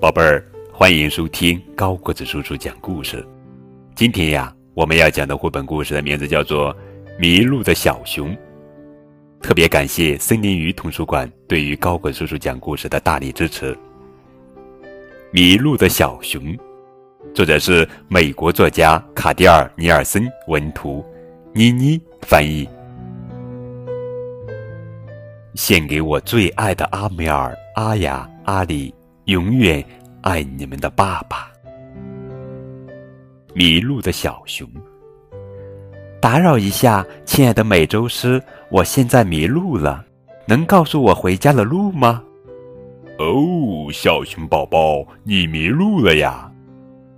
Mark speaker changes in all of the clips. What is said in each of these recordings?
Speaker 1: 宝贝儿，欢迎收听高个子叔叔讲故事。今天呀，我们要讲的绘本故事的名字叫做《迷路的小熊》。特别感谢森林鱼图书馆对于高个子叔叔讲故事的大力支持。《迷路的小熊》，作者是美国作家卡迪尔·尼尔森文图，妮妮翻译。献给我最爱的阿梅尔、阿雅、阿里。永远爱你们的爸爸。迷路的小熊，打扰一下，亲爱的美洲狮，我现在迷路了，能告诉我回家的路吗？
Speaker 2: 哦，小熊宝宝，你迷路了呀！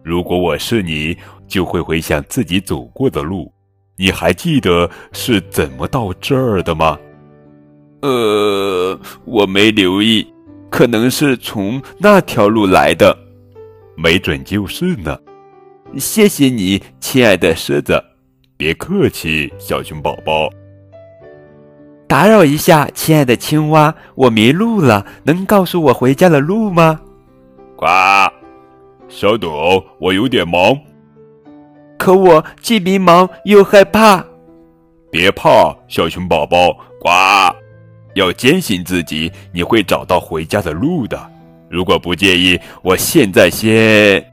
Speaker 2: 如果我是你，就会回想自己走过的路。你还记得是怎么到这儿的吗？
Speaker 3: 呃，我没留意。可能是从那条路来的，
Speaker 2: 没准就是呢。
Speaker 3: 谢谢你，亲爱的狮子。
Speaker 2: 别客气，小熊宝宝。
Speaker 4: 打扰一下，亲爱的青蛙，我迷路了，能告诉我回家的路吗？
Speaker 2: 呱，稍等，我有点忙。
Speaker 4: 可我既迷茫又害怕。
Speaker 2: 别怕，小熊宝宝。呱。要坚信自己，你会找到回家的路的。如果不介意，我现在先……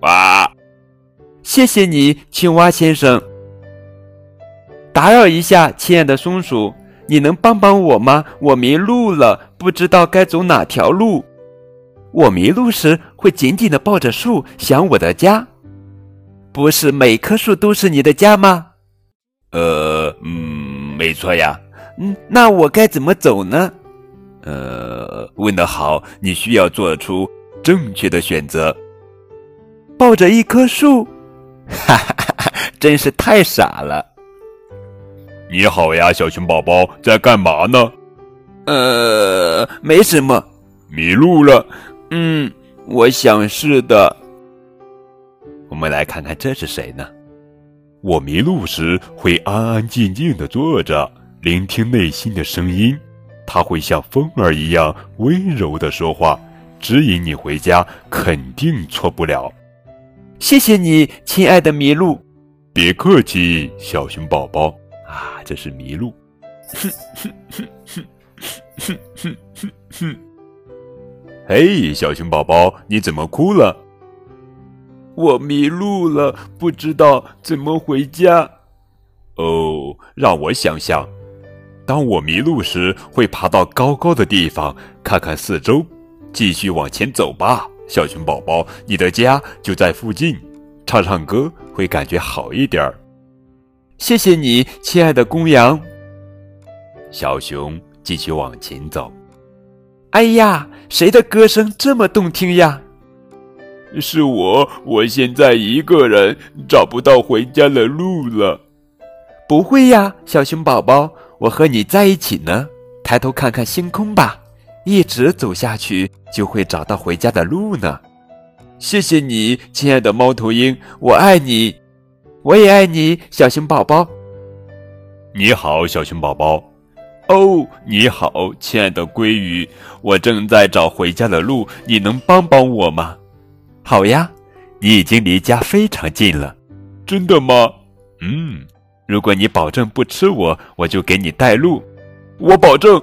Speaker 2: 哇！
Speaker 4: 谢谢你，青蛙先生。打扰一下，亲爱的松鼠，你能帮帮我吗？我迷路了，不知道该走哪条路。我迷路时会紧紧的抱着树，想我的家。不是每棵树都是你的家吗？
Speaker 2: 呃，嗯，没错呀。
Speaker 4: 嗯，那我该怎么走呢？
Speaker 2: 呃，问得好，你需要做出正确的选择。
Speaker 4: 抱着一棵树，哈哈哈哈！真是太傻了。
Speaker 2: 你好呀，小熊宝宝，在干嘛呢？
Speaker 3: 呃，没什么。
Speaker 2: 迷路了？
Speaker 3: 嗯，我想是的。
Speaker 1: 我们来看看这是谁呢？
Speaker 2: 我迷路时会安安静静的坐着。聆听内心的声音，他会像风儿一样温柔的说话，指引你回家，肯定错不了。
Speaker 4: 谢谢你，亲爱的麋鹿。
Speaker 2: 别客气，小熊宝宝。
Speaker 1: 啊，这是麋鹿。哼哼哼哼
Speaker 2: 哼哼哼哼。嘿，小熊宝宝，你怎么哭了？
Speaker 3: 我迷路了，不知道怎么回家。
Speaker 2: 哦，让我想想。当我迷路时，会爬到高高的地方看看四周，继续往前走吧，小熊宝宝，你的家就在附近。唱唱歌会感觉好一点儿。
Speaker 4: 谢谢你，亲爱的公羊。
Speaker 1: 小熊继续往前走。
Speaker 4: 哎呀，谁的歌声这么动听呀？
Speaker 3: 是我，我现在一个人找不到回家的路了。
Speaker 4: 不会呀，小熊宝宝。我和你在一起呢，抬头看看星空吧，一直走下去就会找到回家的路呢。
Speaker 3: 谢谢你，亲爱的猫头鹰，我爱你，
Speaker 4: 我也爱你，小熊宝宝。
Speaker 2: 你好，小熊宝宝。
Speaker 3: 哦，你好，亲爱的鲑鱼，我正在找回家的路，你能帮帮我吗？
Speaker 4: 好呀，你已经离家非常近了。
Speaker 3: 真的吗？
Speaker 4: 嗯。如果你保证不吃我，我就给你带路。
Speaker 3: 我保证，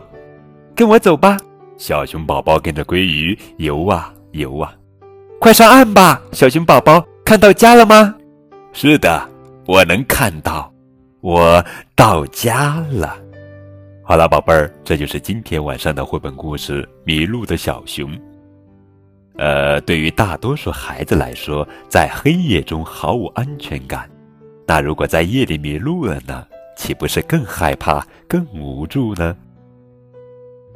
Speaker 4: 跟我走吧。
Speaker 1: 小熊宝宝跟着鲑鱼游啊游啊，
Speaker 4: 快上岸吧，小熊宝宝，看到家了吗？
Speaker 1: 是的，我能看到，我到家了。好了，宝贝儿，这就是今天晚上的绘本故事《迷路的小熊》。呃，对于大多数孩子来说，在黑夜中毫无安全感。那如果在夜里迷路了呢？岂不是更害怕、更无助呢？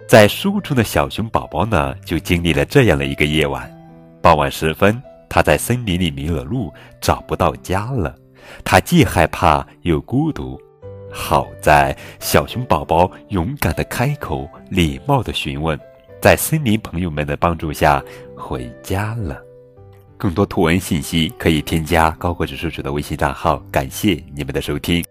Speaker 1: 在书中的小熊宝宝呢，就经历了这样的一个夜晚。傍晚时分，他在森林里迷了路，找不到家了。他既害怕又孤独。好在小熊宝宝勇敢地开口，礼貌地询问，在森林朋友们的帮助下，回家了。更多图文信息可以添加高个子叔叔的微信账号。感谢你们的收听。